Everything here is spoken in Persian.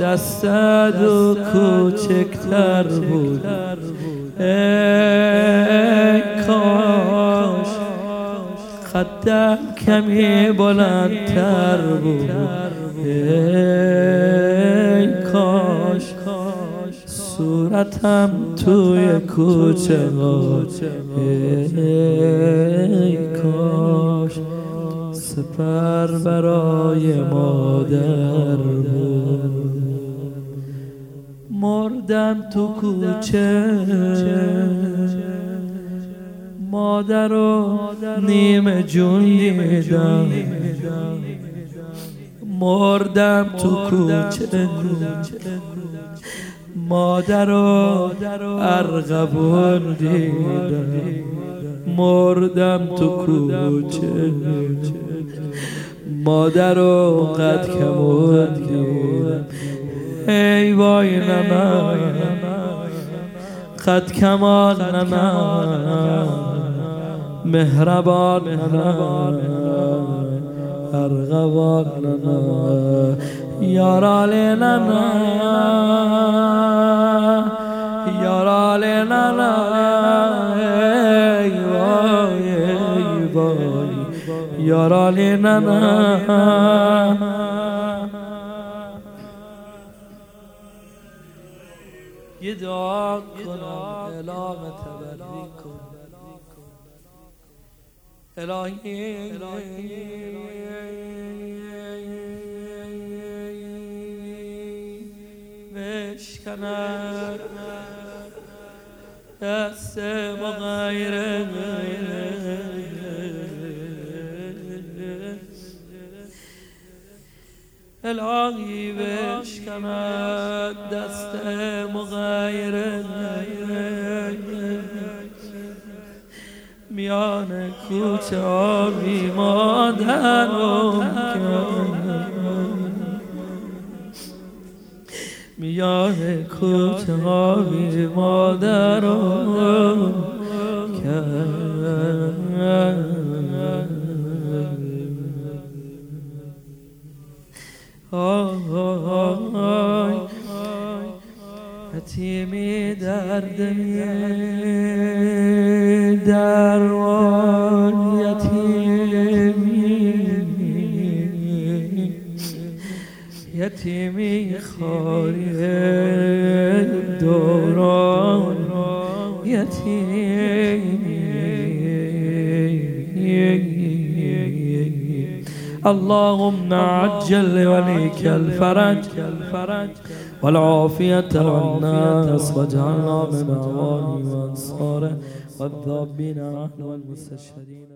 دستت و کوچکتر بود. ای کاش خدم کمی بلندتر بود. ای کاش صورتم توی کوچه ای کاش سپر برای مادر بود. مردم تو کوچه. مادر و نیم جون دیدم مردم تو کوچه. مادر و ارغبون دیدم. مردم تو کوچه. مادر و قد کمون دیدم. ای وای ننا قد کمال ننا مهربان ننا ارغبان ننا یارال ننا یارال ننا ای وای ای وای. یارال ننا یه دعا کنم اعلام تبری کن الهی. بشکند دست مغیره الهی بشکند دست مغیر میان کوچه آبی مادرم میان کوچه آبی مادرم کرد آی یتیمی درد درمان یتیمی یتیمی خاری دوران یتیمی اللهم عجل لوليك الفرج والعافية والناس واجعلنا من أعوانه وأنصاره والذابين عنه والمستشهدين